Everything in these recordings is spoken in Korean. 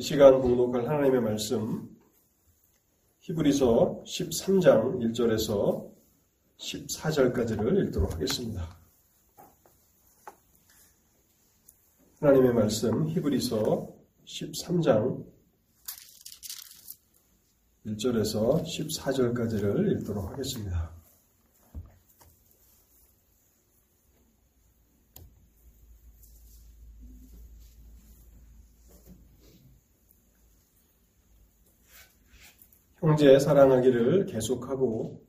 이 시간 공독할 하나님의 말씀 히브리서 13장 1절에서 14절까지를 읽도록 하겠습니다. 하나님의 말씀 히브리서 13장 1절에서 14절까지를 읽도록 하겠습니다. 형제 사랑하기를 계속하고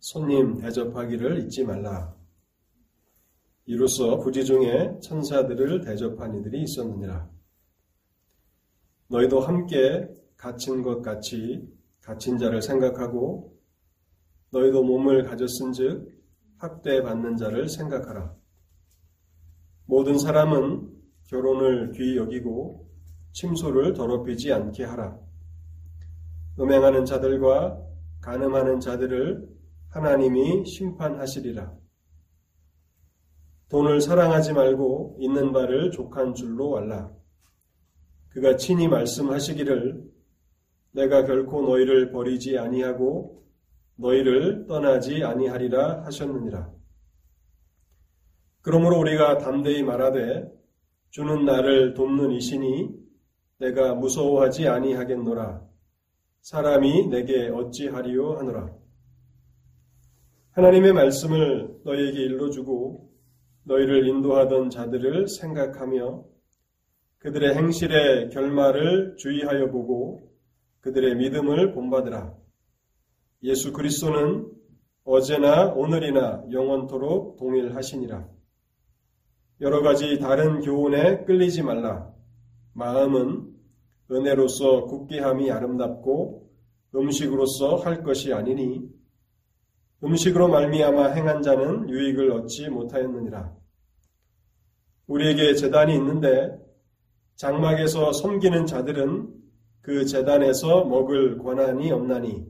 손님 대접하기를 잊지 말라. 이로써 부지 중에 천사들을 대접한 이들이 있었느니라. 너희도 함께 갇힌 것 같이 갇힌 자를 생각하고 너희도 몸을 가졌은즉 학대받는 자를 생각하라. 모든 사람은 결혼을 귀히 여기고 침소를 더럽히지 않게 하라. 음행하는 자들과 간음하는 자들을 하나님이 심판하시리라. 돈을 사랑하지 말고 있는 바를 족한 줄로 알라. 그가 친히 말씀하시기를 내가 결코 너희를 버리지 아니하고 너희를 떠나지 아니하리라 하셨느니라. 그러므로 우리가 담대히 말하되 주는 나를 돕는 이시니 내가 무서워하지 아니하겠노라. 사람이 내게 어찌하리요 하노라. 하나님의 말씀을 너희에게 일러주고 너희를 인도하던 자들을 생각하며 그들의 행실의 결말을 주의하여 보고 그들의 믿음을 본받으라. 예수 그리스도는 어제나 오늘이나 영원토록 동일하시니라. 여러 가지 다른 교훈에 끌리지 말라. 마음은 은혜로서 굳게함이 아름답고 음식으로서 할 것이 아니니 음식으로 말미암아 행한 자는 유익을 얻지 못하였느니라. 우리에게 재단이 있는데 장막에서 섬기는 자들은 그 재단에서 먹을 권한이 없나니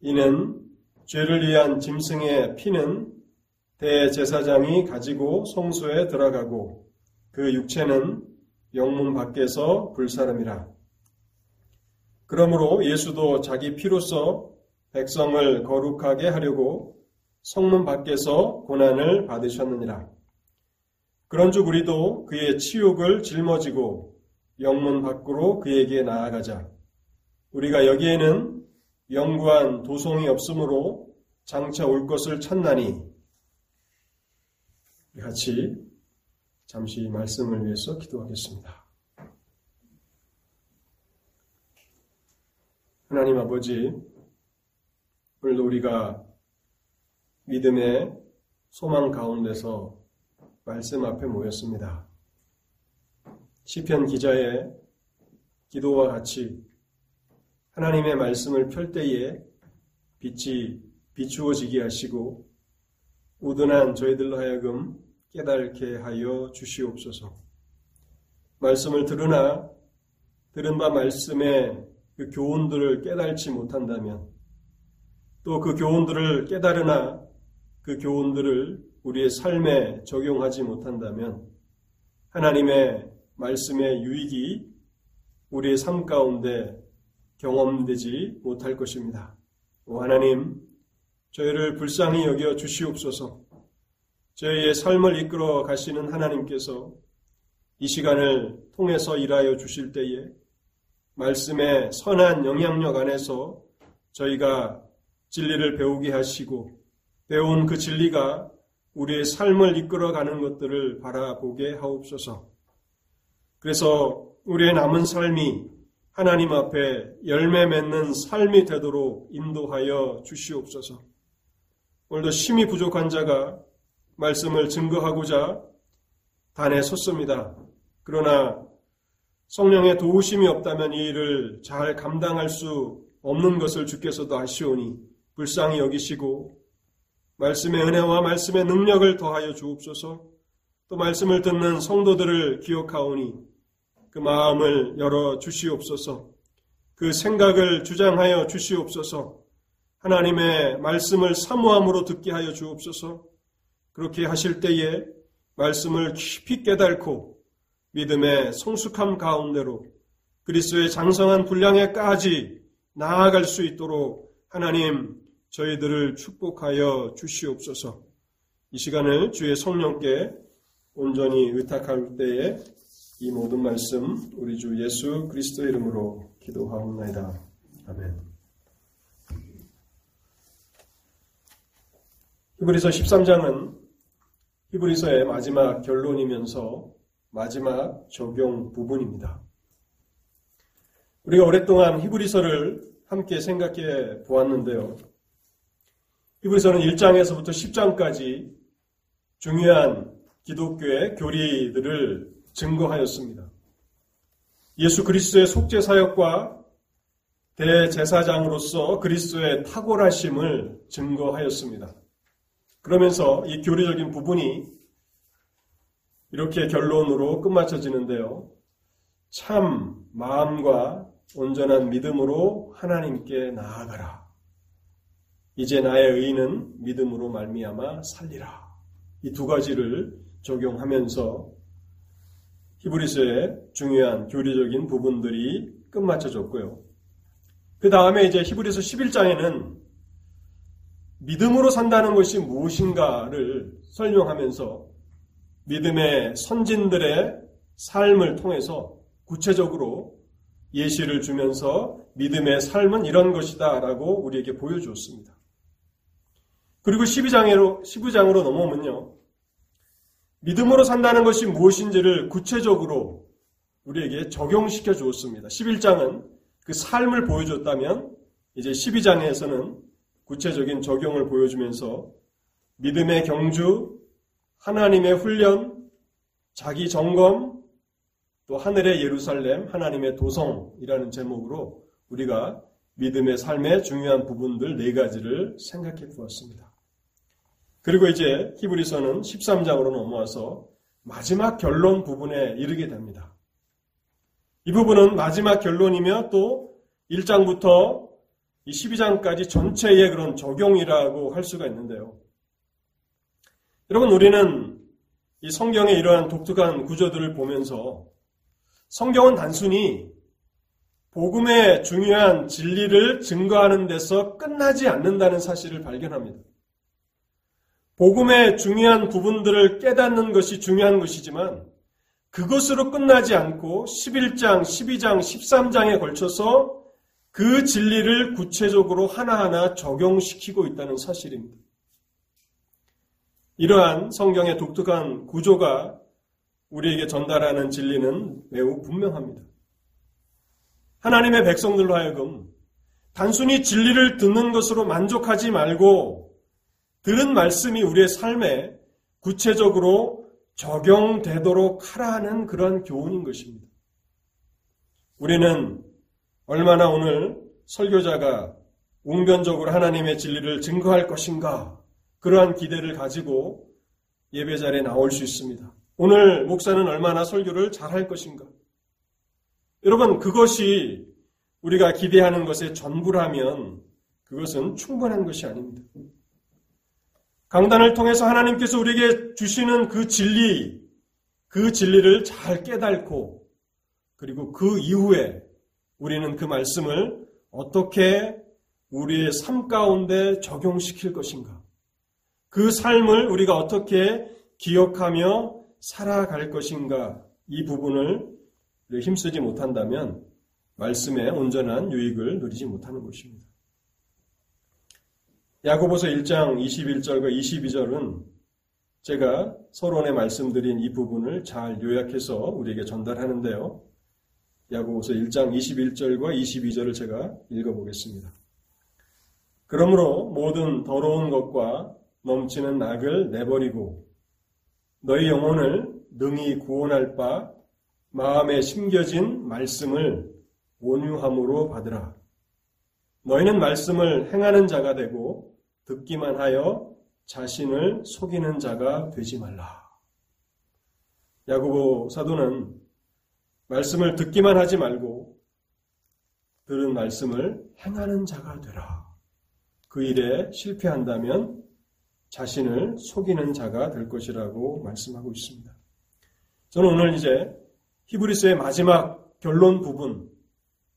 이는 죄를 위한 짐승의 피는 대제사장이 가지고 성소에 들어가고 그 육체는 영문 밖에서 불사름이라. 그러므로 예수도 자기 피로서 백성을 거룩하게 하려고 성문 밖에서 고난을 받으셨느니라. 그런즉 우리도 그의 치욕을 짊어지고 영문 밖으로 그에게 나아가자. 우리가 여기에는 영구한 도성이 없으므로 장차 올 것을 찾나니 같이 잠시 말씀을 위해서 기도하겠습니다. 하나님 아버지, 오늘도 우리가 믿음의 소망 가운데서 말씀 앞에 모였습니다. 시편 기자의 기도와 같이 하나님의 말씀을 펼 때에 빛이 비추어지게 하시고 우둔한 저희들로 하여금 깨닫게 하여 주시옵소서. 말씀을 들으나 들은 바 말씀의 그 교훈들을 깨달지 못한다면 또 그 교훈들을 깨달으나 그 교훈들을 우리의 삶에 적용하지 못한다면 하나님의 말씀의 유익이 우리의 삶 가운데 경험되지 못할 것입니다. 오 하나님, 저희를 불쌍히 여겨 주시옵소서. 저희의 삶을 이끌어 가시는 하나님께서 이 시간을 통해서 일하여 주실 때에 말씀의 선한 영향력 안에서 저희가 진리를 배우게 하시고 배운 그 진리가 우리의 삶을 이끌어가는 것들을 바라보게 하옵소서. 그래서 우리의 남은 삶이 하나님 앞에 열매 맺는 삶이 되도록 인도하여 주시옵소서. 오늘도 심히 부족한 자가 말씀을 증거하고자 단에 섰습니다. 그러나 성령의 도우심이 없다면 이 일을 잘 감당할 수 없는 것을 주께서도 아시오니 불쌍히 여기시고 말씀의 은혜와 말씀의 능력을 더하여 주옵소서. 또 말씀을 듣는 성도들을 기억하오니 그 마음을 열어 주시옵소서. 그 생각을 주장하여 주시옵소서. 하나님의 말씀을 사모함으로 듣게 하여 주옵소서 그렇게 하실 때에 말씀을 깊이 깨닫고 믿음의 성숙함 가운데로 그리스도의 장성한 분량에까지 나아갈 수 있도록 하나님 저희들을 축복하여 주시옵소서. 이 시간을 주의 성령께 온전히 의탁할 때에 이 모든 말씀 우리 주 예수 그리스도 이름으로 기도하옵나이다. 아멘. 히브리서 13장은 히브리서의 마지막 결론이면서 마지막 적용 부분입니다. 우리가 오랫동안 히브리서를 함께 생각해 보았는데요. 히브리서는 1장에서부터 10장까지 중요한 기독교의 교리들을 증거하였습니다. 예수 그리스도의 속죄 사역과 대제사장으로서 그리스도의 탁월하심을 증거하였습니다. 그러면서 이 교리적인 부분이 이렇게 결론으로 끝마쳐지는데요. 참 마음과 온전한 믿음으로 하나님께 나아가라. 이제 나의 의는 믿음으로 말미암아 살리라. 이 두 가지를 적용하면서 히브리서의 중요한 교리적인 부분들이 끝마쳐졌고요. 그 다음에 이제 히브리서 11장에는 믿음으로 산다는 것이 무엇인가를 설명하면서 믿음의 선진들의 삶을 통해서 구체적으로 예시를 주면서 믿음의 삶은 이런 것이다 라고 우리에게 보여주었습니다. 그리고 12장으로, 12장으로 넘어오면요. 믿음으로 산다는 것이 무엇인지를 구체적으로 우리에게 적용시켜 주었습니다. 11장은 그 삶을 보여줬다면 이제 12장에서는 구체적인 적용을 보여주면서 믿음의 경주, 하나님의 훈련, 자기 점검, 또 하늘의 예루살렘, 하나님의 도성이라는 제목으로 우리가 믿음의 삶의 중요한 부분들 네 가지를 생각해 보았습니다. 그리고 이제 히브리서는 13장으로 넘어와서 마지막 결론 부분에 이르게 됩니다. 이 부분은 마지막 결론이며 또 1장부터 이 12장까지 전체의 그런 적용이라고 할 수가 있는데요. 여러분, 우리는 이 성경의 이러한 독특한 구조들을 보면서 성경은 단순히 복음의 중요한 진리를 증거하는 데서 끝나지 않는다는 사실을 발견합니다. 복음의 중요한 부분들을 깨닫는 것이 중요한 것이지만 그것으로 끝나지 않고 11장, 12장, 13장에 걸쳐서 그 진리를 구체적으로 하나하나 적용시키고 있다는 사실입니다. 이러한 성경의 독특한 구조가 우리에게 전달하는 진리는 매우 분명합니다. 하나님의 백성들로 하여금 단순히 진리를 듣는 것으로 만족하지 말고 들은 말씀이 우리의 삶에 구체적으로 적용되도록 하라 하는 그런 교훈인 것입니다. 우리는 얼마나 오늘 설교자가 웅변적으로 하나님의 진리를 증거할 것인가 그러한 기대를 가지고 예배 자리에 나올 수 있습니다. 오늘 목사는 얼마나 설교를 잘할 것인가? 여러분 그것이 우리가 기대하는 것의 전부라면 그것은 충분한 것이 아닙니다. 강단을 통해서 하나님께서 우리에게 주시는 그 진리, 그 진리를 잘 깨닫고 그리고 그 이후에 우리는 그 말씀을 어떻게 우리의 삶 가운데 적용시킬 것인가? 그 삶을 우리가 어떻게 기억하며 살아갈 것인가? 이 부분을 힘쓰지 못한다면 말씀의 온전한 유익을 누리지 못하는 것입니다. 야고보서 1장 21절과 22절은 제가 서론에 말씀드린 이 부분을 잘 요약해서 우리에게 전달하는데요. 야고보서 1장 21절과 22절을 제가 읽어보겠습니다. 그러므로 모든 더러운 것과 넘치는 낙을 내버리고 너희 영혼을 능히 구원할 바 마음에 심겨진 말씀을 온유함으로 받으라. 너희는 말씀을 행하는 자가 되고 듣기만 하여 자신을 속이는 자가 되지 말라. 야고보 사도는 말씀을 듣기만 하지 말고 들은 말씀을 행하는 자가 되라. 그 일에 실패한다면 자신을 속이는 자가 될 것이라고 말씀하고 있습니다. 저는 오늘 이제 히브리스의 마지막 결론 부분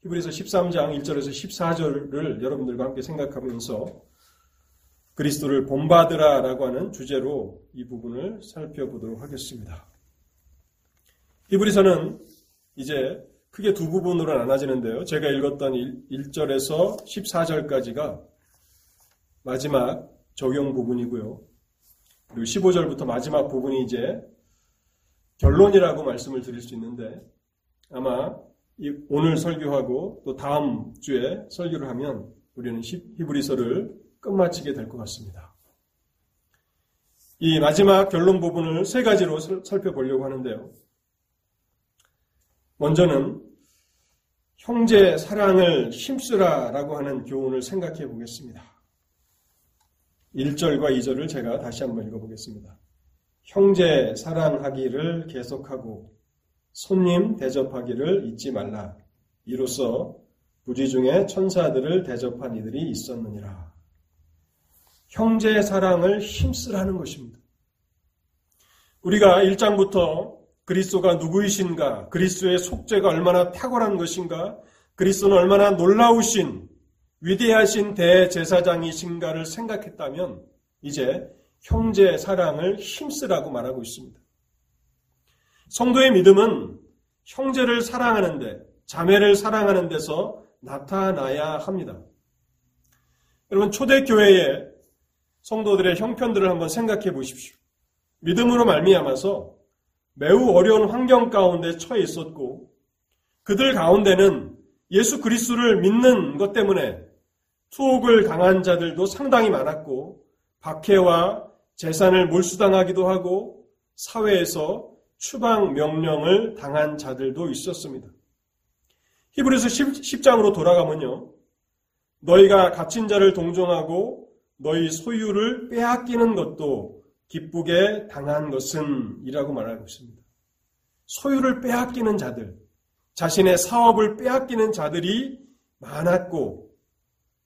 히브리서 13장 1절에서 14절을 여러분들과 함께 생각하면서 그리스도를 본받으라 라고 하는 주제로 이 부분을 살펴보도록 하겠습니다. 히브리서는 이제 크게 두 부분으로 나눠지는데요. 제가 읽었던 1, 절에서 14절까지가 마지막 적용 부분이고요. 그리고 15절부터 마지막 부분이 이제 결론이라고 말씀을 드릴 수 있는데 아마 오늘 설교하고 또 다음 주에 설교를 하면 우리는 히브리서를 끝마치게 될 것 같습니다. 이 마지막 결론 부분을 세 가지로 살펴보려고 하는데요. 먼저는 형제 사랑을 힘쓰라라고 하는 교훈을 생각해 보겠습니다. 1절과 2절을 제가 다시 한번 읽어보겠습니다. 형제 사랑하기를 계속하고 손님 대접하기를 잊지 말라. 이로써 부지 중에 천사들을 대접한 이들이 있었느니라. 형제 사랑을 힘쓰라는 것입니다. 우리가 1장부터 그리스도가 누구이신가, 그리스도의 속죄가 얼마나 탁월한 것인가, 그리스도는 얼마나 놀라우신 위대하신 대제사장이신가를 생각했다면 이제 형제 사랑을 힘쓰라고 말하고 있습니다. 성도의 믿음은 형제를 사랑하는데, 자매를 사랑하는 데서 나타나야 합니다. 여러분, 초대교회의 성도들의 형편들을 한번 생각해 보십시오. 믿음으로 말미암아서 매우 어려운 환경 가운데 처해 있었고 그들 가운데는 예수 그리스도를 믿는 것 때문에 투옥을 당한 자들도 상당히 많았고 박해와 재산을 몰수당하기도 하고 사회에서 추방 명령을 당한 자들도 있었습니다. 히브리서 10장으로 돌아가면요. 너희가 갇힌 자를 동정하고 너희 소유를 빼앗기는 것도 기쁘게 당한 것은 이라고 말하고 있습니다. 소유를 빼앗기는 자들, 자신의 사업을 빼앗기는 자들이 많았고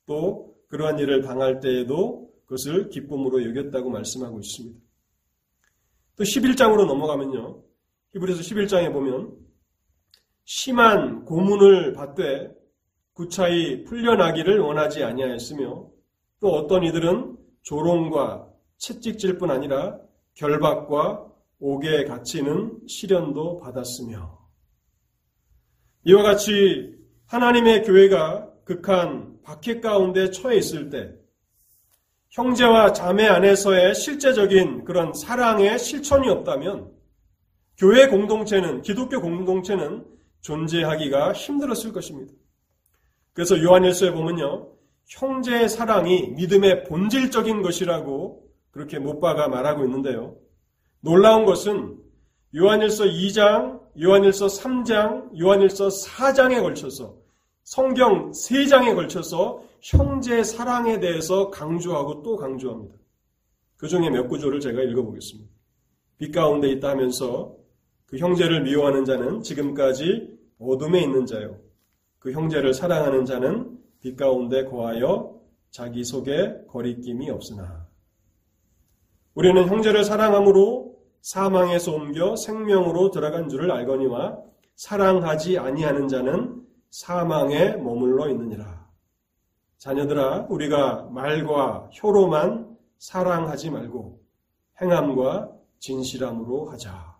또 그러한 일을 당할 때에도 그것을 기쁨으로 여겼다고 말씀하고 있습니다. 또 11장으로 넘어가면요. 히브리서 11장에 보면 심한 고문을 받되 구차히 풀려나기를 원하지 아니하였으며 또 어떤 이들은 조롱과 채찍질 뿐 아니라 결박과 옥에 갇히는 시련도 받았으며 이와 같이 하나님의 교회가 극한 박해 가운데 처해 있을 때 형제와 자매 안에서의 실제적인 그런 사랑의 실천이 없다면 교회 공동체는 기독교 공동체는 존재하기가 힘들었을 것입니다. 그래서 요한일서에 보면요. 형제의 사랑이 믿음의 본질적인 것이라고 그렇게 못 박아 말하고 있는데요. 놀라운 것은 요한일서 2장, 요한일서 3장, 요한일서 4장에 걸쳐서 성경 3장에 걸쳐서 형제 사랑에 대해서 강조하고 또 강조합니다. 그 중에 몇 구조를 제가 읽어보겠습니다. 빛 가운데 있다 하면서 그 형제를 미워하는 자는 지금까지 어둠에 있는 자요. 그 형제를 사랑하는 자는 빛 가운데 거하여 자기 속에 거리낌이 없으나 우리는 형제를 사랑함으로 사망에서 옮겨 생명으로 들어간 줄을 알거니와 사랑하지 아니하는 자는 사망에 머물러 있느니라. 자녀들아, 우리가 말과 혀로만 사랑하지 말고 행함과 진실함으로 하자.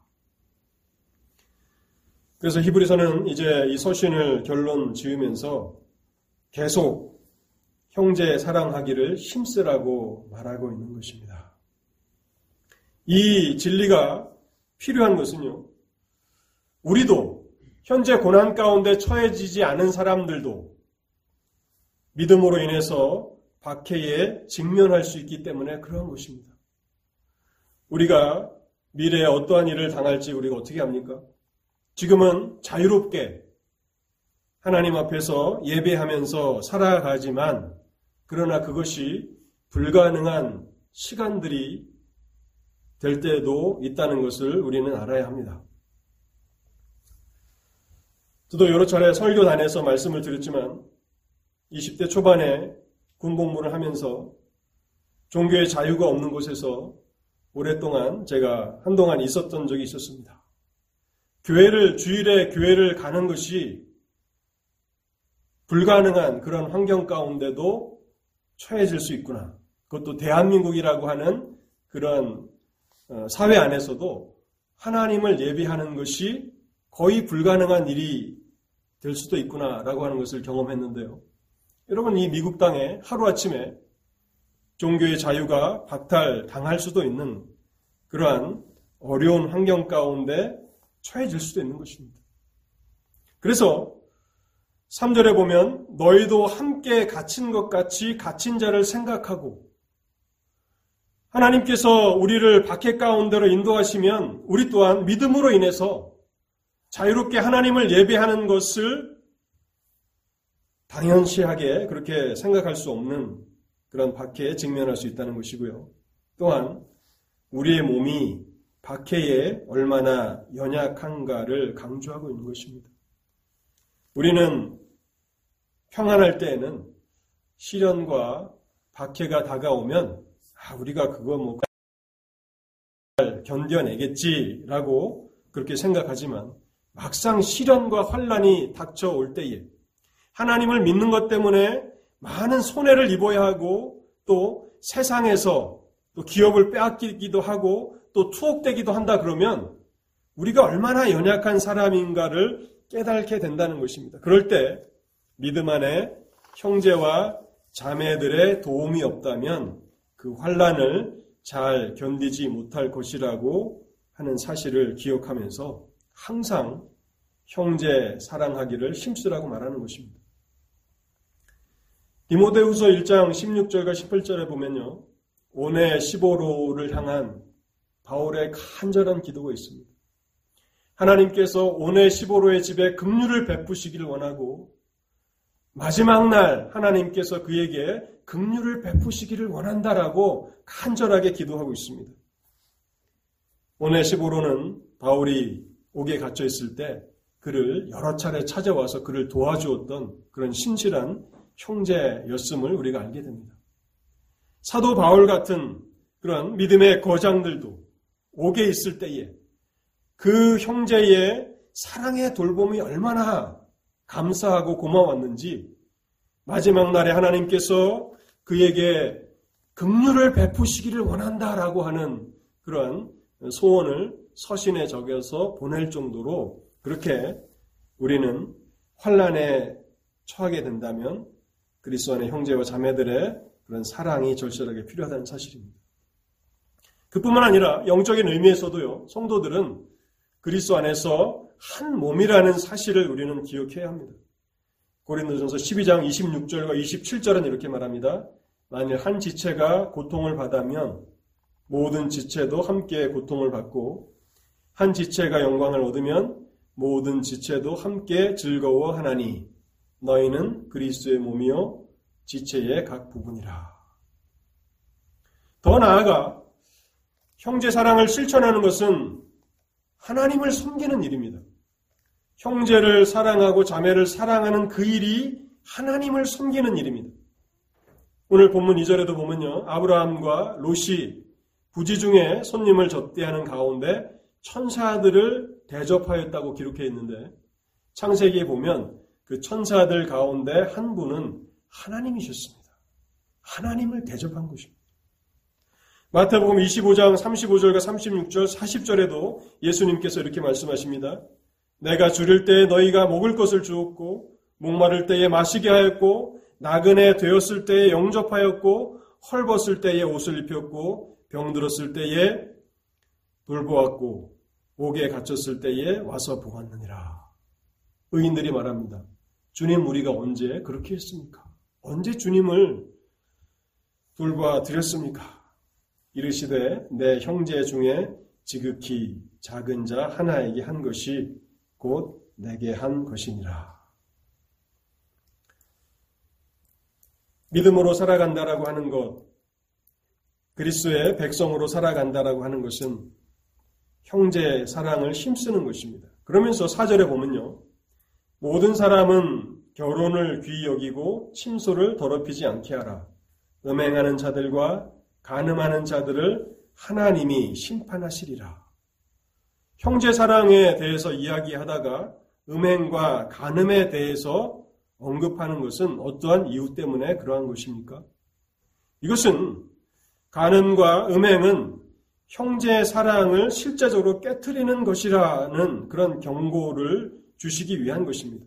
그래서 히브리서는 이제 이 서신을 결론 지으면서 계속 형제 사랑하기를 힘쓰라고 말하고 있는 것입니다. 이 진리가 필요한 것은요, 우리도 현재 고난 가운데 처해지지 않은 사람들도 믿음으로 인해서 박해에 직면할 수 있기 때문에 그러한 것입니다. 우리가 미래에 어떠한 일을 당할지 우리가 어떻게 합니까? 지금은 자유롭게 하나님 앞에서 예배하면서 살아가지만 그러나 그것이 불가능한 시간들이 될 때도 있다는 것을 우리는 알아야 합니다. 저도 여러 차례 설교단에서 말씀을 드렸지만 20대 초반에 군복무를 하면서 종교의 자유가 없는 곳에서 오랫동안 제가 한동안 있었던 적이 있었습니다. 교회를, 주일에 교회를 가는 것이 불가능한 그런 환경 가운데도 처해질 수 있구나. 그것도 대한민국이라고 하는 그런 어, 사회 안에서도 하나님을 예비하는 것이 거의 불가능한 일이 될 수도 있구나라고 하는 것을 경험했는데요. 여러분, 이 미국 땅에 하루아침에 종교의 자유가 박탈당할 수도 있는 그러한 어려운 환경 가운데 처해질 수도 있는 것입니다. 그래서 3절에 보면 너희도 함께 갇힌 것 같이 갇힌 자를 생각하고 하나님께서 우리를 박해 가운데로 인도하시면 우리 또한 믿음으로 인해서 자유롭게 하나님을 예배하는 것을 당연시하게 그렇게 생각할 수 없는 그런 박해에 직면할 수 있다는 것이고요. 또한 우리의 몸이 박해에 얼마나 연약한가를 강조하고 있는 것입니다. 우리는 평안할 때에는 시련과 박해가 다가오면 아, 우리가 그거 뭐 견뎌내겠지라고 그렇게 생각하지만 막상 시련과 환란이 닥쳐올 때에 하나님을 믿는 것 때문에 많은 손해를 입어야 하고 또 세상에서 또 기업을 빼앗기기도 하고 또 투옥되기도 한다 그러면 우리가 얼마나 연약한 사람인가를 깨닫게 된다는 것입니다. 그럴 때 믿음 안에 형제와 자매들의 도움이 없다면 그 환란을 잘 견디지 못할 것이라고 하는 사실을 기억하면서 항상 형제 사랑하기를 힘쓰라고 말하는 것입니다. 디모데후서 1장 16절과 18절에 보면요. 오네 15로를 향한 바울의 간절한 기도가 있습니다. 하나님께서 오네 15로의 집에 긍휼을 베푸시기를 원하고 마지막 날 하나님께서 그에게 긍휼을 베푸시기를 원한다라고 간절하게 기도하고 있습니다. 오네 15로는 바울이 옥에 갇혀 있을 때 그를 여러 차례 찾아와서 그를 도와주었던 그런 신실한 형제였음을 우리가 알게 됩니다. 사도 바울 같은 그런 믿음의 거장들도 옥에 있을 때에 그 형제의 사랑의 돌봄이 얼마나 감사하고 고마웠는지 마지막 날에 하나님께서 그에게 긍휼을 베푸시기를 원한다라고 하는 그런 소원을 서신에 적여서 보낼 정도로 그렇게 우리는 환란에 처하게 된다면 그리스도 안의 형제와 자매들의 그런 사랑이 절실하게 필요하다는 사실입니다. 그뿐만 아니라 영적인 의미에서도요. 성도들은 그리스도 안에서 한 몸이라는 사실을 우리는 기억해야 합니다. 고린도전서 12장 26절과 27절은 이렇게 말합니다. 만일 한 지체가 고통을 받으면 모든 지체도 함께 고통을 받고 한 지체가 영광을 얻으면 모든 지체도 함께 즐거워하나니 너희는 그리스도의 몸이요 지체의 각 부분이라. 더 나아가 형제 사랑을 실천하는 것은 하나님을 섬기는 일입니다. 형제를 사랑하고 자매를 사랑하는 그 일이 하나님을 섬기는 일입니다. 오늘 본문 2절에도 보면요. 아브라함과 롯이 부지 중에 손님을 접대하는 가운데 천사들을 대접하였다고 기록해 있는데 창세기에 보면 그 천사들 가운데 한 분은 하나님이셨습니다. 하나님을 대접한 것입니다. 마태복음 25장 35절과 36절, 40절에도 예수님께서 이렇게 말씀하십니다. 내가 줄일 때에 너희가 먹을 것을 주었고 목마를 때에 마시게 하였고 나그네 되었을 때에 영접하였고 헐벗을 때에 옷을 입혔고 병들었을 때에 돌보았고 옥에 갇혔을 때에 와서 보았느니라. 의인들이 말합니다. 주님 우리가 언제 그렇게 했습니까? 언제 주님을 돌봐 드렸습니까? 이르시되 내 형제 중에 지극히 작은 자 하나에게 한 것이 곧 내게 한 것이니라. 믿음으로 살아간다라고 하는 것, 그리스도의 백성으로 살아간다라고 하는 것은 형제 사랑을 힘쓰는 것입니다. 그러면서 사절에 보면요. 모든 사람은 결혼을 귀히 여기고 침소를 더럽히지 않게 하라. 음행하는 자들과 간음하는 자들을 하나님이 심판하시리라. 형제 사랑에 대해서 이야기하다가 음행과 간음에 대해서 언급하는 것은 어떠한 이유 때문에 그러한 것입니까? 이것은 간음과 음행은 형제의 사랑을 실제적으로 깨뜨리는 것이라는 그런 경고를 주시기 위한 것입니다.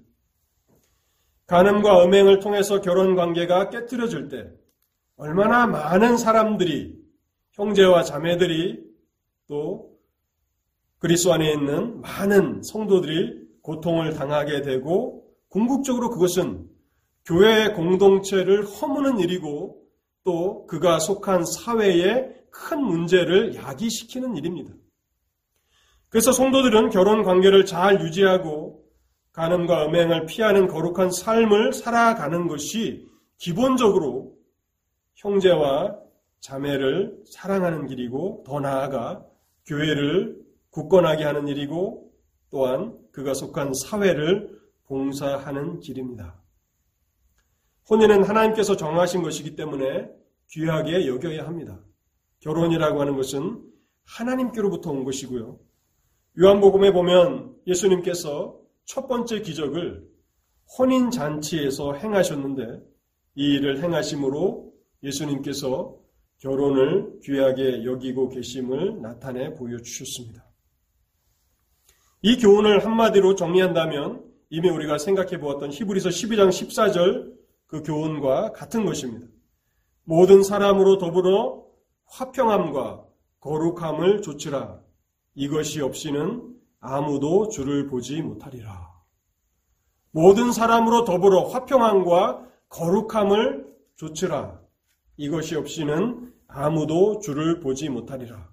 간음과 음행을 통해서 결혼 관계가 깨뜨려질 때 얼마나 많은 사람들이 형제와 자매들이 또 그리스도 안에 있는 많은 성도들이 고통을 당하게 되고 궁극적으로 그것은 교회의 공동체를 허무는 일이고 또 그가 속한 사회에 큰 문제를 야기시키는 일입니다. 그래서 성도들은 결혼 관계를 잘 유지하고 간음과 음행을 피하는 거룩한 삶을 살아가는 것이 기본적으로 형제와 자매를 사랑하는 길이고 더 나아가 교회를 굳건하게 하는 일이고 또한 그가 속한 사회를 봉사하는 길입니다. 혼인은 하나님께서 정하신 것이기 때문에 귀하게 여겨야 합니다. 결혼이라고 하는 것은 하나님께로부터 온 것이고요. 요한복음에 보면 예수님께서 첫 번째 기적을 혼인 잔치에서 행하셨는데 이 일을 행하심으로 예수님께서 결혼을 귀하게 여기고 계심을 나타내 보여주셨습니다. 이 교훈을 한마디로 정리한다면 이미 우리가 생각해 보았던 히브리서 12장 14절 그 교훈과 같은 것입니다. 모든 사람으로 더불어 화평함과 거룩함을 조치라. 이것이 없이는 아무도 주를 보지 못하리라. 모든 사람으로 더불어 화평함과 거룩함을 조치라. 이것이 없이는 아무도 주를 보지 못하리라.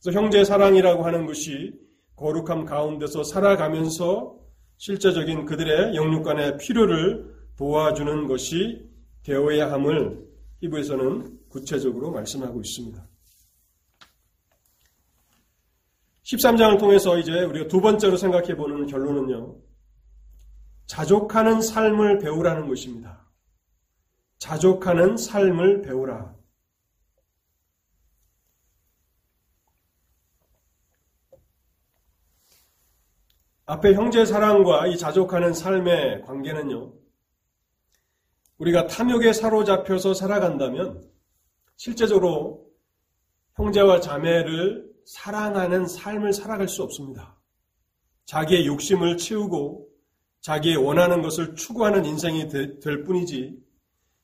그래서 형제 사랑이라고 하는 것이 거룩함 가운데서 살아가면서 실제적인 그들의 영육간의 필요를 도와주는 것이 되어야 함을 히브에서는 구체적으로 말씀하고 있습니다. 13장을 통해서 이제 우리가 두 번째로 생각해 보는 결론은요. 자족하는 삶을 배우라는 것입니다. 자족하는 삶을 배우라. 앞에 형제 사랑과 이 자족하는 삶의 관계는요. 우리가 탐욕에 사로잡혀서 살아간다면 실제적으로 형제와 자매를 사랑하는 삶을 살아갈 수 없습니다. 자기의 욕심을 채우고 자기의 원하는 것을 추구하는 인생이 될 뿐이지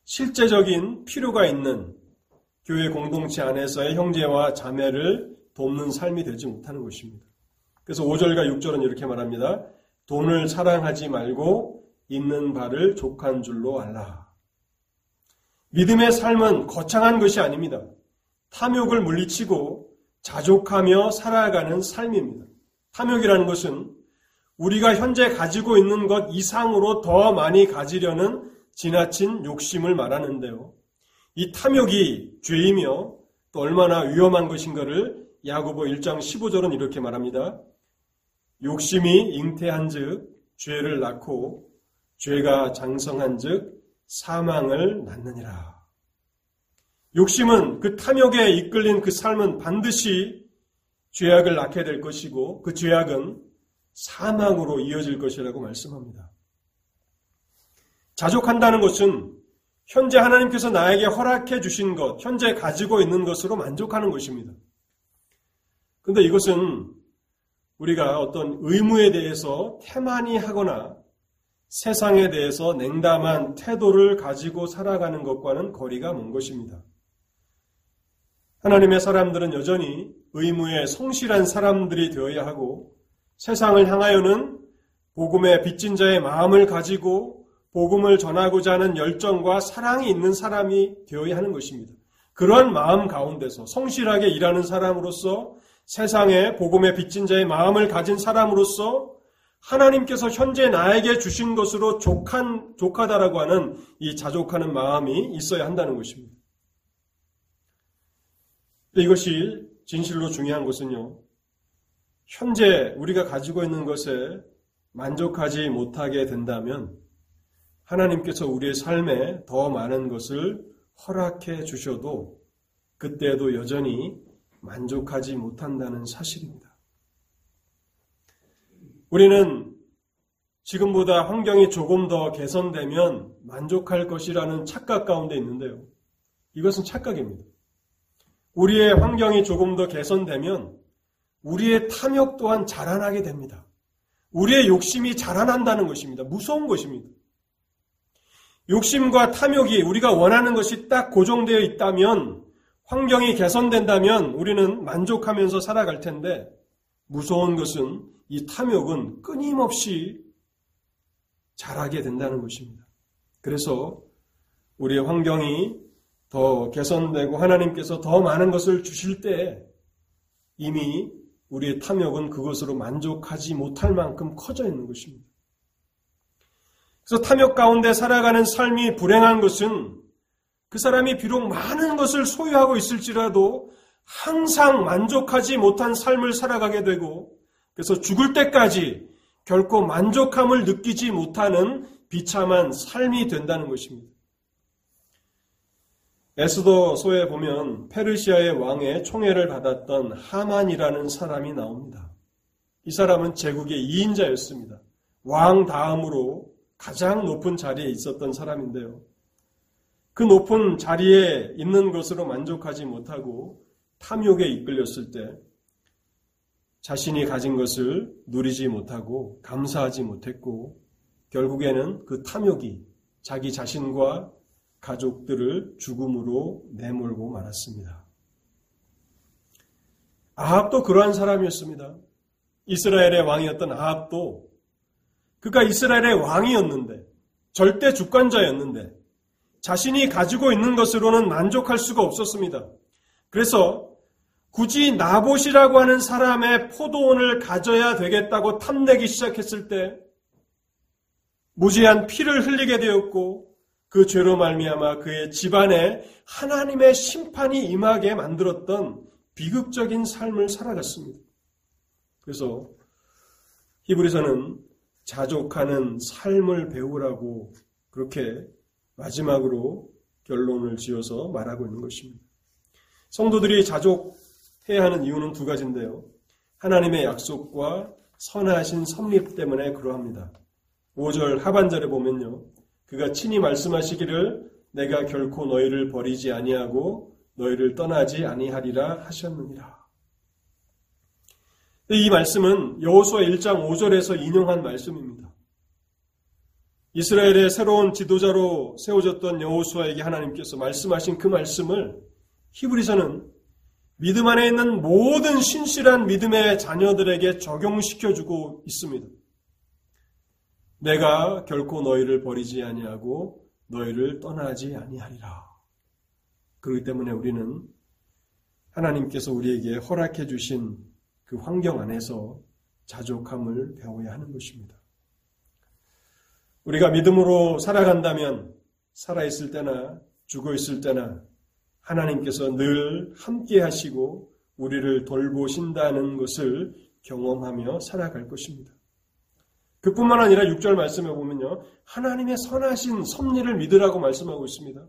실제적인 필요가 있는 교회 공동체 안에서의 형제와 자매를 돕는 삶이 되지 못하는 것입니다. 그래서 5절과 6절은 이렇게 말합니다. 돈을 사랑하지 말고 있는 바를 족한 줄로 알라. 믿음의 삶은 거창한 것이 아닙니다. 탐욕을 물리치고 자족하며 살아가는 삶입니다. 탐욕이라는 것은 우리가 현재 가지고 있는 것 이상으로 더 많이 가지려는 지나친 욕심을 말하는데요. 이 탐욕이 죄이며 또 얼마나 위험한 것인가를 야고보 1장 15절은 이렇게 말합니다. 욕심이 잉태한즉 죄를 낳고 죄가 장성한즉 사망을 낳느니라. 욕심은 그 탐욕에 이끌린 그 삶은 반드시 죄악을 낳게 될 것이고 그 죄악은 사망으로 이어질 것이라고 말씀합니다. 자족한다는 것은 현재 하나님께서 나에게 허락해 주신 것, 현재 가지고 있는 것으로 만족하는 것입니다. 근데 이것은 우리가 어떤 의무에 대해서 태만히 하거나 세상에 대해서 냉담한 태도를 가지고 살아가는 것과는 거리가 먼 것입니다. 하나님의 사람들은 여전히 의무에 성실한 사람들이 되어야 하고 세상을 향하여는 복음의 빚진 자의 마음을 가지고 복음을 전하고자 하는 열정과 사랑이 있는 사람이 되어야 하는 것입니다. 그런 마음 가운데서 성실하게 일하는 사람으로서 세상에 복음의 빚진 자의 마음을 가진 사람으로서 하나님께서 현재 나에게 주신 것으로 족한, 족하다라고 하는 이 자족하는 마음이 있어야 한다는 것입니다. 이것이 진실로 중요한 것은요. 현재 우리가 가지고 있는 것에 만족하지 못하게 된다면 하나님께서 우리의 삶에 더 많은 것을 허락해 주셔도 그때도 여전히 만족하지 못한다는 사실입니다. 우리는 지금보다 환경이 조금 더 개선되면 만족할 것이라는 착각 가운데 있는데요. 이것은 착각입니다. 우리의 환경이 조금 더 개선되면 우리의 탐욕 또한 자라나게 됩니다. 우리의 욕심이 자라난다는 것입니다. 무서운 것입니다. 욕심과 탐욕이 우리가 원하는 것이 딱 고정되어 있다면 환경이 개선된다면 우리는 만족하면서 살아갈 텐데 무서운 것은 이 탐욕은 끊임없이 자라게 된다는 것입니다. 그래서 우리의 환경이 더 개선되고 하나님께서 더 많은 것을 주실 때 이미 우리의 탐욕은 그것으로 만족하지 못할 만큼 커져 있는 것입니다. 그래서 탐욕 가운데 살아가는 삶이 불행한 것은 그 사람이 비록 많은 것을 소유하고 있을지라도 항상 만족하지 못한 삶을 살아가게 되고 그래서 죽을 때까지 결코 만족함을 느끼지 못하는 비참한 삶이 된다는 것입니다. 에스더소에 보면 페르시아의 왕의 총애를 받았던 하만이라는 사람이 나옵니다. 이 사람은 제국의 2인자였습니다. 왕 다음으로 가장 높은 자리에 있었던 사람인데요. 그 높은 자리에 있는 것으로 만족하지 못하고 탐욕에 이끌렸을 때 자신이 가진 것을 누리지 못하고 감사하지 못했고 결국에는 그 탐욕이 자기 자신과 가족들을 죽음으로 내몰고 말았습니다. 아합도 그러한 사람이었습니다. 이스라엘의 왕이었던 아합도 그가 이스라엘의 왕이었는데 절대 주권자였는데 자신이 가지고 있는 것으로는 만족할 수가 없었습니다. 그래서 굳이 나봇이라고 하는 사람의 포도원을 가져야 되겠다고 탐내기 시작했을 때 무지한 피를 흘리게 되었고 그 죄로 말미암아 그의 집안에 하나님의 심판이 임하게 만들었던 비극적인 삶을 살아갔습니다. 그래서 히브리서는 자족하는 삶을 배우라고 그렇게 마지막으로 결론을 지어서 말하고 있는 것입니다. 성도들이 자족해야 하는 이유는 두 가지인데요. 하나님의 약속과 선하신 섭립 때문에 그러합니다. 5절 하반절에 보면요. 그가 친히 말씀하시기를 내가 결코 너희를 버리지 아니하고 너희를 떠나지 아니하리라 하셨느니라. 이 말씀은 여호수아 1장 5절에서 인용한 말씀입니다. 이스라엘의 새로운 지도자로 세워졌던 여호수아에게 하나님께서 말씀하신 그 말씀을 히브리서는 믿음 안에 있는 모든 신실한 믿음의 자녀들에게 적용시켜 주고 있습니다. 내가 결코 너희를 버리지 아니하고 너희를 떠나지 아니하리라. 그렇기 때문에 우리는 하나님께서 우리에게 허락해 주신 그 환경 안에서 자족함을 배워야 하는 것입니다. 우리가 믿음으로 살아간다면 살아있을 때나 죽어 있을 때나 하나님께서 늘 함께 하시고 우리를 돌보신다는 것을 경험하며 살아갈 것입니다. 그뿐만 아니라 6절 말씀에 보면요. 하나님의 선하신 섭리를 믿으라고 말씀하고 있습니다.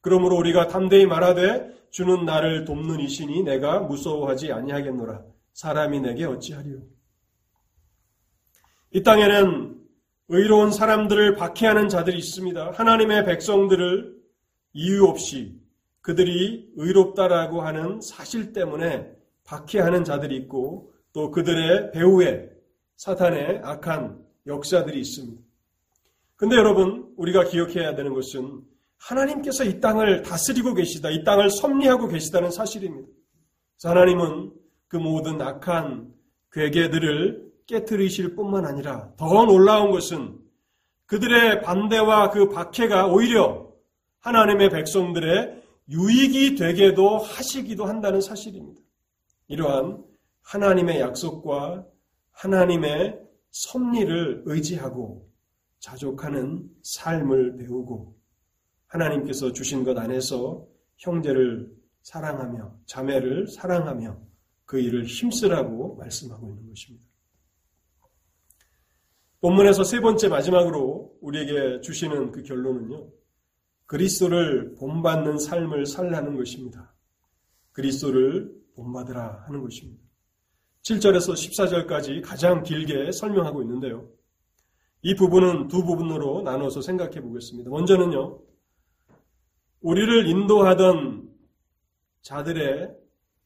그러므로 우리가 담대히 말하되 주는 나를 돕는 이신이 내가 무서워하지 아니하겠노라. 사람이 내게 어찌하리요. 이 땅에는 의로운 사람들을 박해하는 자들이 있습니다. 하나님의 백성들을 이유 없이 그들이 의롭다라고 하는 사실 때문에 박해하는 자들이 있고 또 그들의 배후에 사탄의 악한 역사들이 있습니다. 근데 여러분, 우리가 기억해야 되는 것은 하나님께서 이 땅을 다스리고 계시다, 이 땅을 섭리하고 계시다는 사실입니다. 하나님은 그 모든 악한 괴계들을 깨뜨리실 뿐만 아니라 더 놀라운 것은 그들의 반대와 그 박해가 오히려 하나님의 백성들의 유익이 되게도 하시기도 한다는 사실입니다. 이러한 하나님의 약속과 하나님의 섭리를 의지하고 자족하는 삶을 배우고 하나님께서 주신 것 안에서 형제를 사랑하며 자매를 사랑하며 그 일을 힘쓰라고 말씀하고 있는 것입니다. 본문에서 세 번째 마지막으로 우리에게 주시는 그 결론은요. 그리스도를 본받는 삶을 살라는 것입니다. 그리스도를 본받으라 하는 것입니다. 7절에서 14절까지 가장 길게 설명하고 있는데요. 이 부분은 두 부분으로 나눠서 생각해 보겠습니다. 먼저는요, 우리를 인도하던 자들의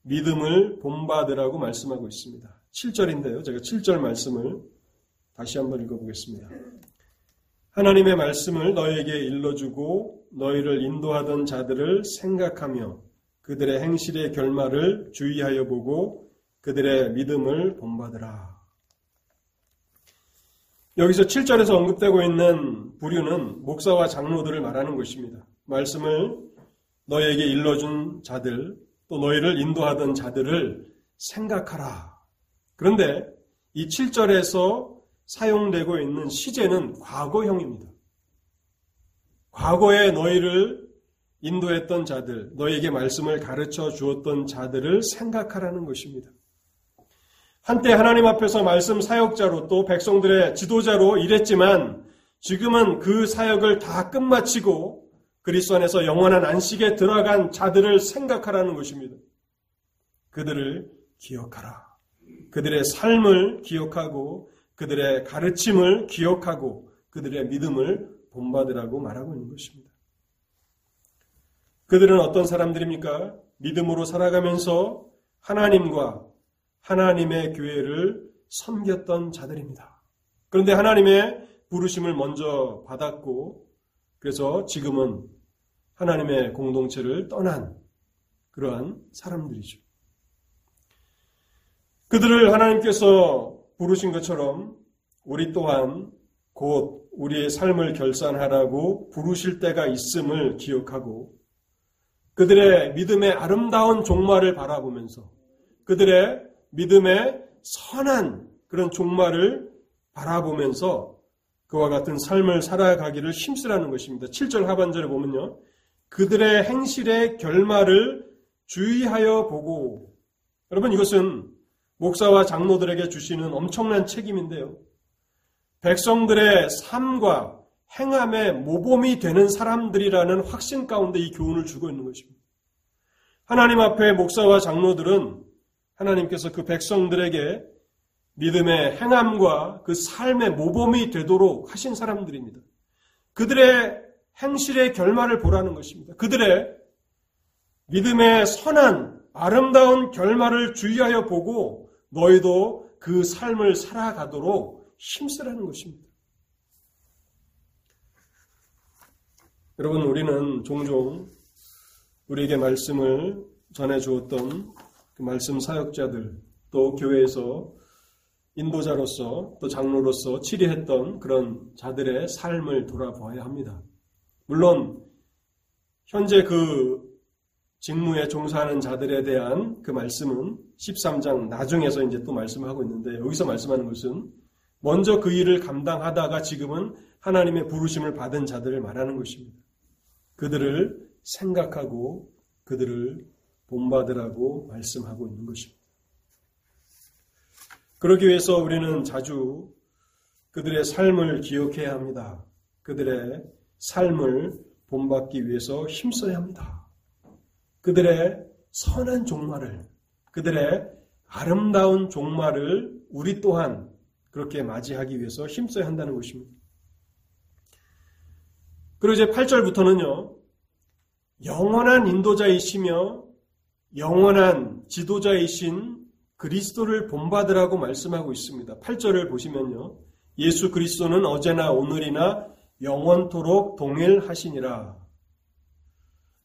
믿음을 본받으라고 말씀하고 있습니다. 7절인데요. 제가 7절 말씀을 다시 한번 읽어보겠습니다. 하나님의 말씀을 너에게 일러주고 너희를 인도하던 자들을 생각하며 그들의 행실의 결말을 주의하여 보고 그들의 믿음을 본받으라. 여기서 7절에서 언급되고 있는 부류는 목사와 장로들을 말하는 것입니다. 말씀을 너에게 일러준 자들, 또 너희를 인도하던 자들을 생각하라. 그런데 이 7절에서 사용되고 있는 시제는 과거형입니다. 과거에 너희를 인도했던 자들, 너에게 말씀을 가르쳐 주었던 자들을 생각하라는 것입니다. 한때 하나님 앞에서 말씀 사역자로 또 백성들의 지도자로 일했지만 지금은 그 사역을 다 끝마치고 그리스도 안에서 영원한 안식에 들어간 자들을 생각하라는 것입니다. 그들을 기억하라. 그들의 삶을 기억하고 그들의 가르침을 기억하고 그들의 믿음을 본받으라고 말하고 있는 것입니다. 그들은 어떤 사람들입니까? 믿음으로 살아가면서 하나님과 하나님의 교회를 섬겼던 자들입니다. 그런데 하나님의 부르심을 먼저 받았고 그래서 지금은 하나님의 공동체를 떠난 그러한 사람들이죠. 그들을 하나님께서 부르신 것처럼 우리 또한 곧 우리의 삶을 결산하라고 부르실 때가 있음을 기억하고 그들의 믿음의 아름다운 종말을 바라보면서 그들의 믿음의 선한 그런 종말을 바라보면서 그와 같은 삶을 살아가기를 힘쓰라는 것입니다. 7절 하반절에 보면요. 그들의 행실의 결말을 주의하여 보고 여러분 이것은 목사와 장로들에게 주시는 엄청난 책임인데요. 백성들의 삶과 행함의 모범이 되는 사람들이라는 확신 가운데 이 교훈을 주고 있는 것입니다. 하나님 앞에 목사와 장로들은 하나님께서 그 백성들에게 믿음의 행함과 그 삶의 모범이 되도록 하신 사람들입니다. 그들의 행실의 결말을 보라는 것입니다. 그들의 믿음의 선한 아름다운 결말을 주의하여 보고 너희도 그 삶을 살아가도록 힘쓰라는 것입니다. 여러분, 우리는 종종 우리에게 말씀을 전해 주었던 그 말씀 사역자들, 또 교회에서 인도자로서 또 장로로서 치리했던 그런 자들의 삶을 돌아보아야 합니다. 물론 현재 그 직무에 종사하는 자들에 대한 그 말씀은 13장 나중에서 이제 또 말씀하고 있는데 여기서 말씀하는 것은 먼저 그 일을 감당하다가 지금은 하나님의 부르심을 받은 자들을 말하는 것입니다. 그들을 생각하고 그들을 본받으라고 말씀하고 있는 것입니다. 그러기 위해서 우리는 자주 그들의 삶을 기억해야 합니다. 그들의 삶을 본받기 위해서 힘써야 합니다. 그들의 선한 종말을, 그들의 아름다운 종말을 우리 또한 그렇게 맞이하기 위해서 힘써야 한다는 것입니다. 그리고 이제 8절부터는요, 영원한 인도자이시며 영원한 지도자이신 그리스도를 본받으라고 말씀하고 있습니다. 8절을 보시면요. 예수 그리스도는 어제나 오늘이나 영원토록 동일하시니라.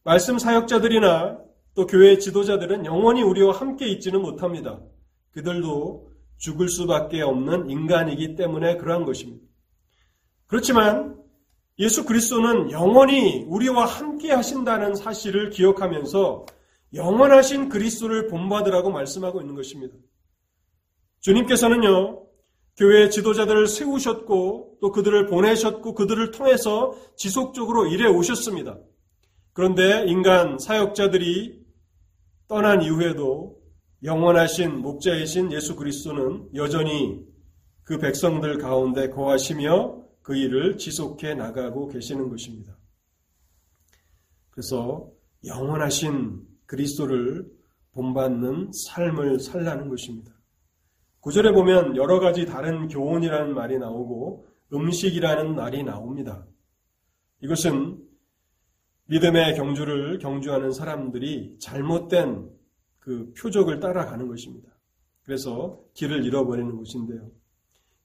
말씀 사역자들이나 또 교회 지도자들은 영원히 우리와 함께 있지는 못합니다. 그들도 죽을 수밖에 없는 인간이기 때문에 그러한 것입니다. 그렇지만 예수 그리스도는 영원히 우리와 함께 하신다는 사실을 기억하면서 영원하신 그리스도를 본받으라고 말씀하고 있는 것입니다. 주님께서는요, 교회 지도자들을 세우셨고 또 그들을 보내셨고 그들을 통해서 지속적으로 일해 오셨습니다. 그런데 인간 사역자들이 떠난 이후에도 영원하신 목자이신 예수 그리스도는 여전히 그 백성들 가운데 거하시며 그 일을 지속해 나가고 계시는 것입니다. 그래서 영원하신 그리스도를 본받는 삶을 살라는 것입니다. 구절에 보면 여러 가지 다른 교훈이라는 말이 나오고 음식이라는 말이 나옵니다. 이것은 믿음의 경주를 경주하는 사람들이 잘못된 그 표적을 따라가는 것입니다. 그래서 길을 잃어버리는 것인데요.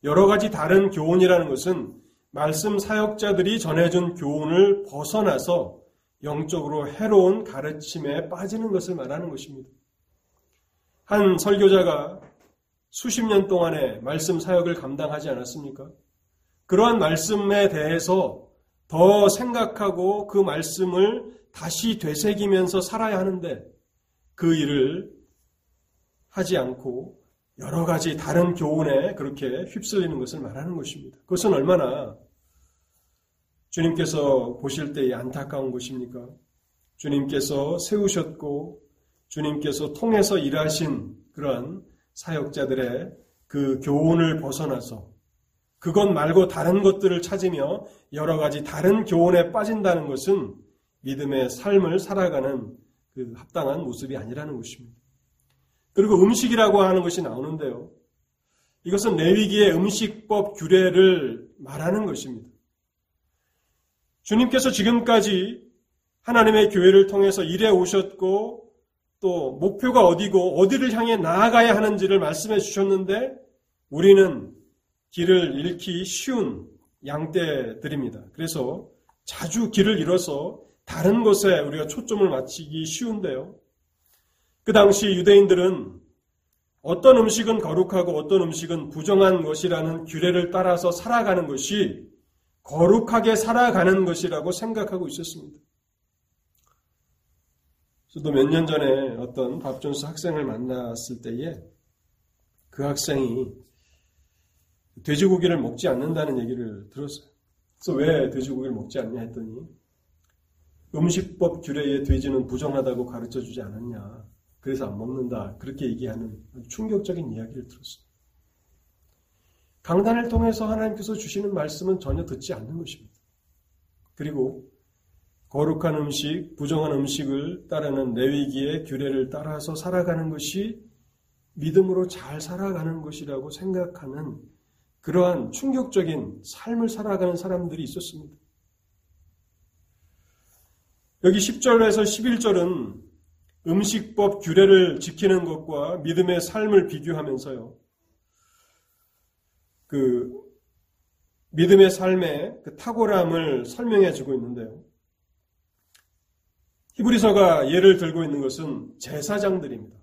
여러 가지 다른 교훈이라는 것은 말씀 사역자들이 전해준 교훈을 벗어나서 영적으로 해로운 가르침에 빠지는 것을 말하는 것입니다. 한 설교자가 수십 년 동안의 말씀 사역을 감당하지 않았습니까? 그러한 말씀에 대해서 더 생각하고 그 말씀을 다시 되새기면서 살아야 하는데 그 일을 하지 않고 여러 가지 다른 교훈에 그렇게 휩쓸리는 것을 말하는 것입니다. 그것은 얼마나 주님께서 보실 때에 안타까운 것입니까? 주님께서 세우셨고 주님께서 통해서 일하신 그러한 사역자들의 그 교훈을 벗어나서 그것 말고 다른 것들을 찾으며 여러 가지 다른 교훈에 빠진다는 것은 믿음의 삶을 살아가는 그 합당한 모습이 아니라는 것입니다. 그리고 음식이라고 하는 것이 나오는데요. 이것은 레위기의 음식법 규례를 말하는 것입니다. 주님께서 지금까지 하나님의 교회를 통해서 일해 오셨고 또 목표가 어디고 어디를 향해 나아가야 하는지를 말씀해 주셨는데 우리는 길을 잃기 쉬운 양떼들입니다. 그래서 자주 길을 잃어서 다른 곳에 우리가 초점을 맞추기 쉬운데요. 그 당시 유대인들은 어떤 음식은 거룩하고 어떤 음식은 부정한 것이라는 규례를 따라서 살아가는 것이 거룩하게 살아가는 것이라고 생각하고 있었습니다. 저도 몇 년 전에 어떤 밥존스 학생을 만났을 때에 그 학생이 돼지고기를 먹지 않는다는 얘기를 들었어요. 그래서 왜 돼지고기를 먹지 않냐 했더니 음식법 규례에 돼지는 부정하다고 가르쳐 주지 않았냐. 그래서 안 먹는다. 그렇게 얘기하는 충격적인 이야기를 들었어요. 강단을 통해서 하나님께서 주시는 말씀은 전혀 듣지 않는 것입니다. 그리고 거룩한 음식, 부정한 음식을 따르는 내위기의 규례를 따라서 살아가는 것이 믿음으로 잘 살아가는 것이라고 생각하는 그러한 충격적인 삶을 살아가는 사람들이 있었습니다. 여기 10절에서 11절은 음식법 규례를 지키는 것과 믿음의 삶을 비교하면서요. 그 믿음의 삶의 그 탁월함을 설명해 주고 있는데요. 히브리서가 예를 들고 있는 것은 제사장들입니다.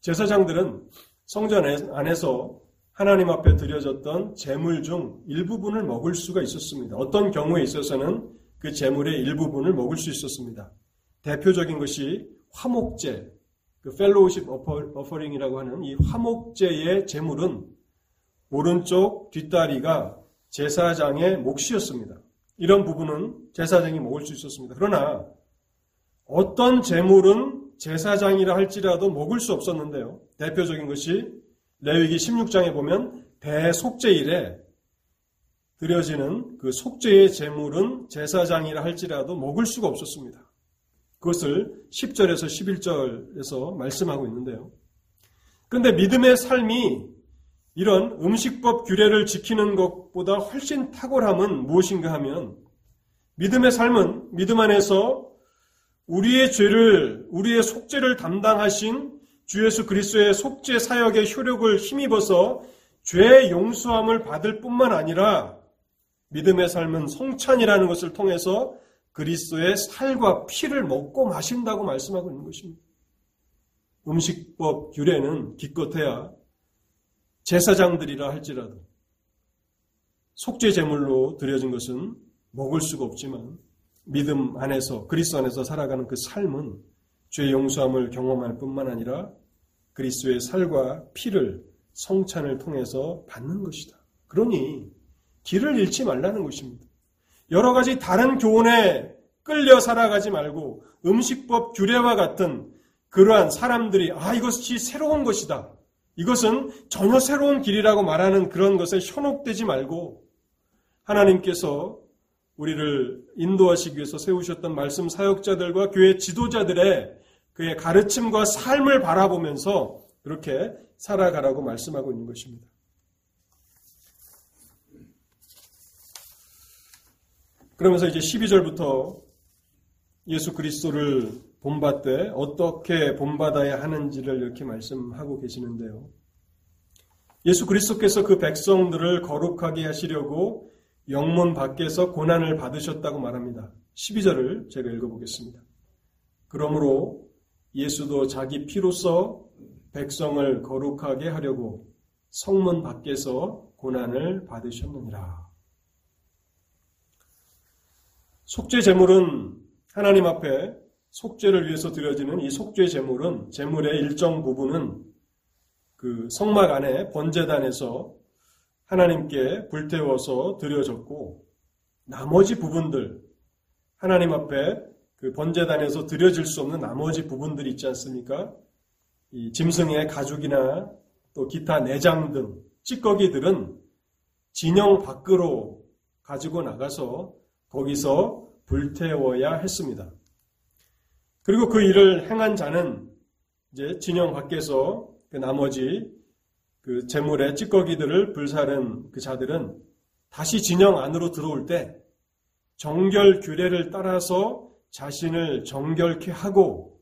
제사장들은 성전 안에서 하나님 앞에 드려졌던 제물 중 일부분을 먹을 수가 있었습니다. 어떤 경우에 있어서는 그 제물의 일부분을 먹을 수 있었습니다. 대표적인 것이 화목제, 그 fellowship offering이라고 하는 이 화목제의 제물은 오른쪽 뒷다리가 제사장의 몫이었습니다. 이런 부분은 제사장이 먹을 수 있었습니다. 그러나 어떤 재물은 제사장이라 할지라도 먹을 수 없었는데요. 대표적인 것이 레위기 16장에 보면 대속제일에 드려지는 그 속죄의 재물은 제사장이라 할지라도 먹을 수가 없었습니다. 그것을 10절에서 11절에서 말씀하고 있는데요. 그런데 믿음의 삶이 이런 음식법 규례를 지키는 것보다 훨씬 탁월함은 무엇인가 하면 믿음의 삶은 믿음 안에서 우리의 죄를 우리의 속죄를 담당하신 주 예수 그리스도의 속죄 사역의 효력을 힘입어서 죄의 용서함을 받을 뿐만 아니라 믿음의 삶은 성찬이라는 것을 통해서 그리스도의 살과 피를 먹고 마신다고 말씀하고 있는 것입니다. 음식법 규례는 기껏해야 제사장들이라 할지라도 속죄 제물로 드려진 것은 먹을 수가 없지만 믿음 안에서 그리스도 안에서 살아가는 그 삶은 죄 용서함을 경험할 뿐만 아니라 그리스도의 살과 피를 성찬을 통해서 받는 것이다. 그러니 길을 잃지 말라는 것입니다. 여러 가지 다른 교훈에 끌려 살아가지 말고 음식법 규례와 같은 그러한 사람들이 아 이것이 새로운 것이다. 이것은 전혀 새로운 길이라고 말하는 그런 것에 현혹되지 말고 하나님께서 우리를 인도하시기 위해서 세우셨던 말씀 사역자들과 교회 지도자들의 그의 가르침과 삶을 바라보면서 그렇게 살아가라고 말씀하고 있는 것입니다. 그러면서 이제 12절부터 예수 그리스도를 본받되 어떻게 본받아야 하는지를 이렇게 말씀하고 계시는데요. 예수 그리스도께서 그 백성들을 거룩하게 하시려고 영문 밖에서 고난을 받으셨다고 말합니다. 12절을 제가 읽어보겠습니다. 그러므로 예수도 자기 피로써 백성을 거룩하게 하려고 성문 밖에서 고난을 받으셨느니라. 속죄 제물은 하나님 앞에 속죄를 위해서 드려지는 이 속죄 제물은 제물의 일정 부분은 그 성막 안에 번제단에서 하나님께 불태워서 드려졌고 나머지 부분들 하나님 앞에 그 번제단에서 드려질 수 없는 나머지 부분들이 있지 않습니까? 이 짐승의 가죽이나 또 기타 내장 등 찌꺼기들은 진영 밖으로 가지고 나가서 거기서 불태워야 했습니다. 그리고 그 일을 행한 자는 이제 진영 밖에서 그 나머지 그 재물의 찌꺼기들을 불사른 그 자들은 다시 진영 안으로 들어올 때 정결 규례를 따라서 자신을 정결케 하고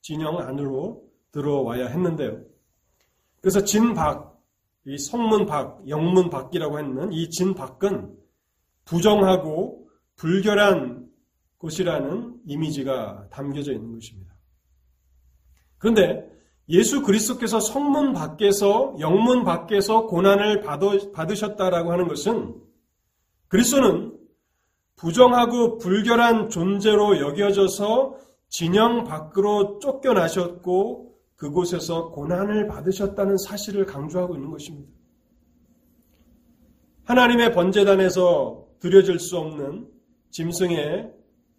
진영 안으로 들어와야 했는데요. 그래서 진박, 이 성문 밖, 영문 밖이라고 했는 이 진밖은 부정하고 불결한 곳이라는 이미지가 담겨져 있는 것입니다. 그런데 예수 그리스도께서 성문 밖에서 영문 밖에서 고난을 받으셨다라고 하는 것은 그리스도는 부정하고 불결한 존재로 여겨져서 진영 밖으로 쫓겨나셨고 그곳에서 고난을 받으셨다는 사실을 강조하고 있는 것입니다. 하나님의 번제단에서 드려질 수 없는 짐승의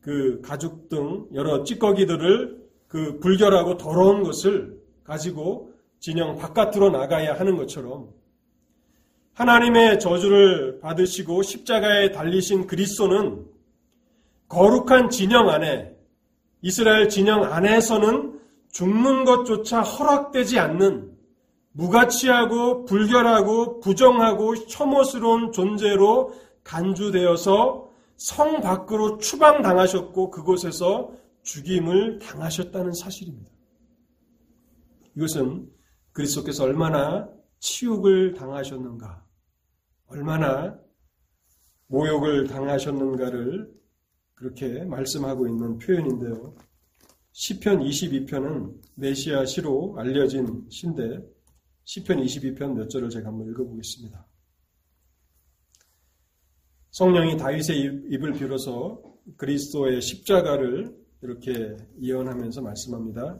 그 가죽 등 여러 찌꺼기들을 그 불결하고 더러운 것을 가지고 진영 바깥으로 나가야 하는 것처럼 하나님의 저주를 받으시고 십자가에 달리신 그리스도는 거룩한 진영 안에 이스라엘 진영 안에서는 죽는 것조차 허락되지 않는 무가치하고 불결하고 부정하고 혐오스러운 존재로 간주되어서 성 밖으로 추방당하셨고 그곳에서 죽임을 당하셨다는 사실입니다. 이것은 그리스도께서 얼마나 치욕을 당하셨는가, 얼마나 모욕을 당하셨는가를 그렇게 말씀하고 있는 표현인데요. 시편 22편은 메시아 시로 알려진 시인데 시편 22편 몇 절을 제가 한번 읽어보겠습니다. 성령이 다윗의 입을 빌어서 그리스도의 십자가를 이렇게 예언하면서 말씀합니다.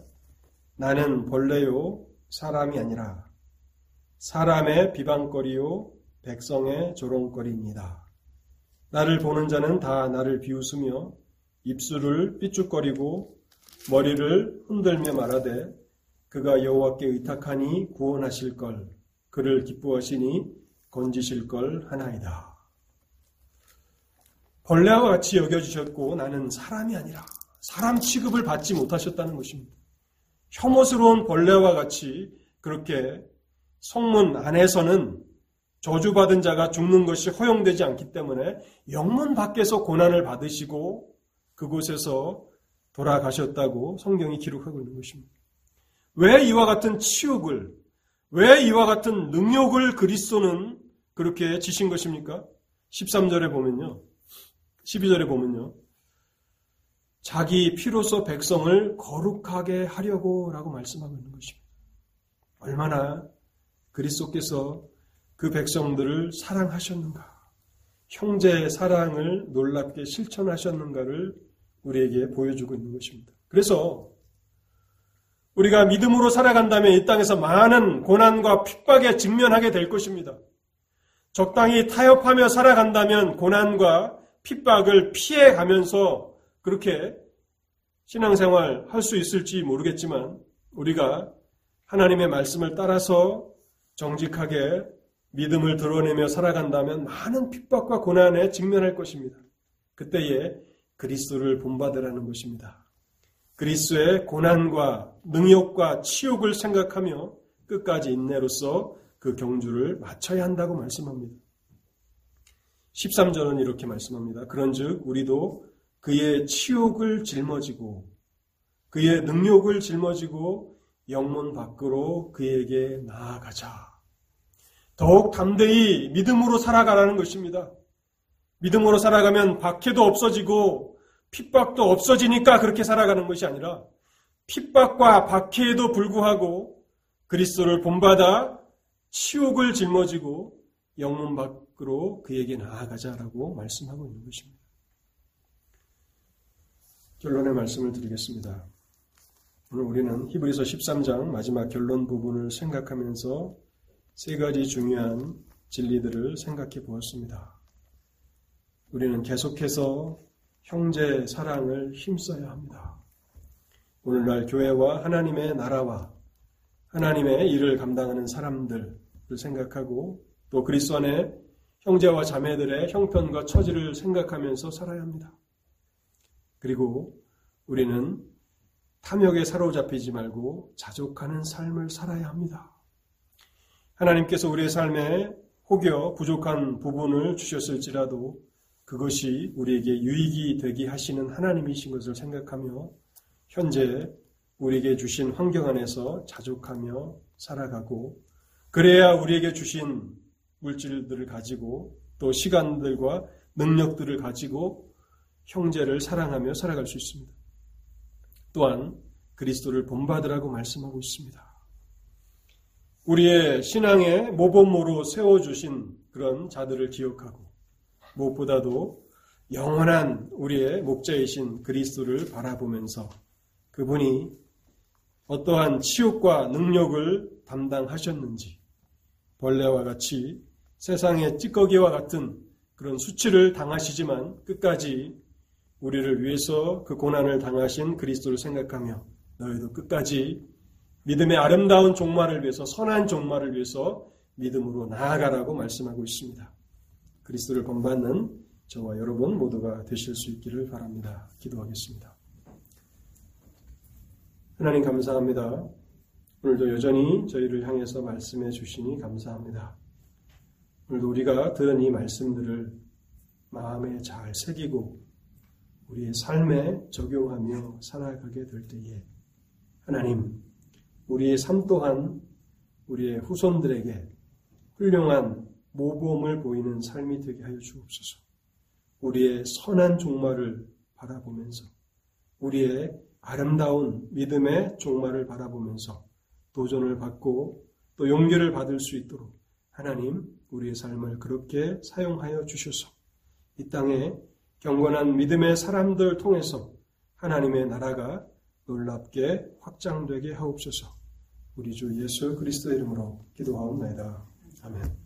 나는 벌레요 사람이 아니라 사람의 비방거리요 백성의 조롱거리입니다. 나를 보는 자는 다 나를 비웃으며 입술을 삐죽거리고 머리를 흔들며 말하되 그가 여호와께 의탁하니 구원하실 걸 그를 기뻐하시니 건지실 걸 하나이다. 벌레와 같이 여겨주셨고 나는 사람이 아니라 사람 취급을 받지 못하셨다는 것입니다. 혐오스러운 벌레와 같이 그렇게 성문 안에서는 저주받은 자가 죽는 것이 허용되지 않기 때문에 영문 밖에서 고난을 받으시고 그곳에서 돌아가셨다고 성경이 기록하고 있는 것입니다. 왜 이와 같은 치욕을, 왜 이와 같은 능욕을 그리스도는 그렇게 지신 것입니까? 13절에 보면요. 12절에 보면요. 자기 피로서 백성을 거룩하게 하려고 라고 말씀하고 있는 것입니다. 얼마나 그리스도께서 그 백성들을 사랑하셨는가. 형제의 사랑을 놀랍게 실천하셨는가를 우리에게 보여주고 있는 것입니다. 그래서 우리가 믿음으로 살아간다면 이 땅에서 많은 고난과 핍박에 직면하게 될 것입니다. 적당히 타협하며 살아간다면 고난과 핍박을 피해 가면서 그렇게 신앙생활 할 수 있을지 모르겠지만 우리가 하나님의 말씀을 따라서 정직하게 믿음을 드러내며 살아간다면 많은 핍박과 고난에 직면할 것입니다. 그때에 그리스도를 본받으라는 것입니다. 그리스도의 고난과 능욕과 치욕을 생각하며 끝까지 인내로서 그 경주를 마쳐야 한다고 말씀합니다. 13절은 이렇게 말씀합니다. 그런즉 우리도 그의 치욕을 짊어지고 그의 능욕을 짊어지고 영문 밖으로 그에게 나아가자. 더욱 담대히 믿음으로 살아가라는 것입니다. 믿음으로 살아가면 박해도 없어지고 핍박도 없어지니까 그렇게 살아가는 것이 아니라 핍박과 박해에도 불구하고 그리스도를 본받아 치욕을 짊어지고 영문 밖으로 그에게 나아가자라고 말씀하고 있는 것입니다. 결론의 말씀을 드리겠습니다. 오늘 우리는 히브리서 13장 마지막 결론 부분을 생각하면서 세 가지 중요한 진리들을 생각해 보았습니다. 우리는 계속해서 형제 사랑을 힘써야 합니다. 오늘날 교회와 하나님의 나라와 하나님의 일을 감당하는 사람들을 생각하고 또 그리스도 안에 형제와 자매들의 형편과 처지를 생각하면서 살아야 합니다. 그리고 우리는 탐욕에 사로잡히지 말고 자족하는 삶을 살아야 합니다. 하나님께서 우리의 삶에 혹여 부족한 부분을 주셨을지라도 그것이 우리에게 유익이 되게 하시는 하나님이신 것을 생각하며 현재 우리에게 주신 환경 안에서 자족하며 살아가고 그래야 우리에게 주신 물질들을 가지고 또 시간들과 능력들을 가지고 형제를 사랑하며 살아갈 수 있습니다. 또한 그리스도를 본받으라고 말씀하고 있습니다. 우리의 신앙의 모범으로 세워주신 그런 자들을 기억하고 무엇보다도 영원한 우리의 목자이신 그리스도를 바라보면서 그분이 어떠한 치욕과 능력을 담당하셨는지 벌레와 같이 세상의 찌꺼기와 같은 그런 수치를 당하시지만 끝까지 우리를 위해서 그 고난을 당하신 그리스도를 생각하며 너희도 끝까지 믿음의 아름다운 종말을 위해서 선한 종말을 위해서 믿음으로 나아가라고 말씀하고 있습니다. 그리스도를 본받는 저와 여러분 모두가 되실 수 있기를 바랍니다. 기도하겠습니다. 하나님 감사합니다. 오늘도 여전히 저희를 향해서 말씀해 주시니 감사합니다. 오늘도 우리가 들은 이 말씀들을 마음에 잘 새기고 우리의 삶에 적용하며 살아가게 될 때에 하나님, 우리의 삶 또한 우리의 후손들에게 훌륭한 모범을 보이는 삶이 되게 하여 주옵소서. 우리의 선한 종말을 바라보면서 우리의 아름다운 믿음의 종말을 바라보면서 도전을 받고 또 용기를 받을 수 있도록 하나님 우리의 삶을 그렇게 사용하여 주셔서 이 땅에 경건한 믿음의 사람들 통해서 하나님의 나라가 놀랍게 확장되게 하옵소서. 우리 주 예수 그리스도 이름으로 기도하옵나이다. 아멘.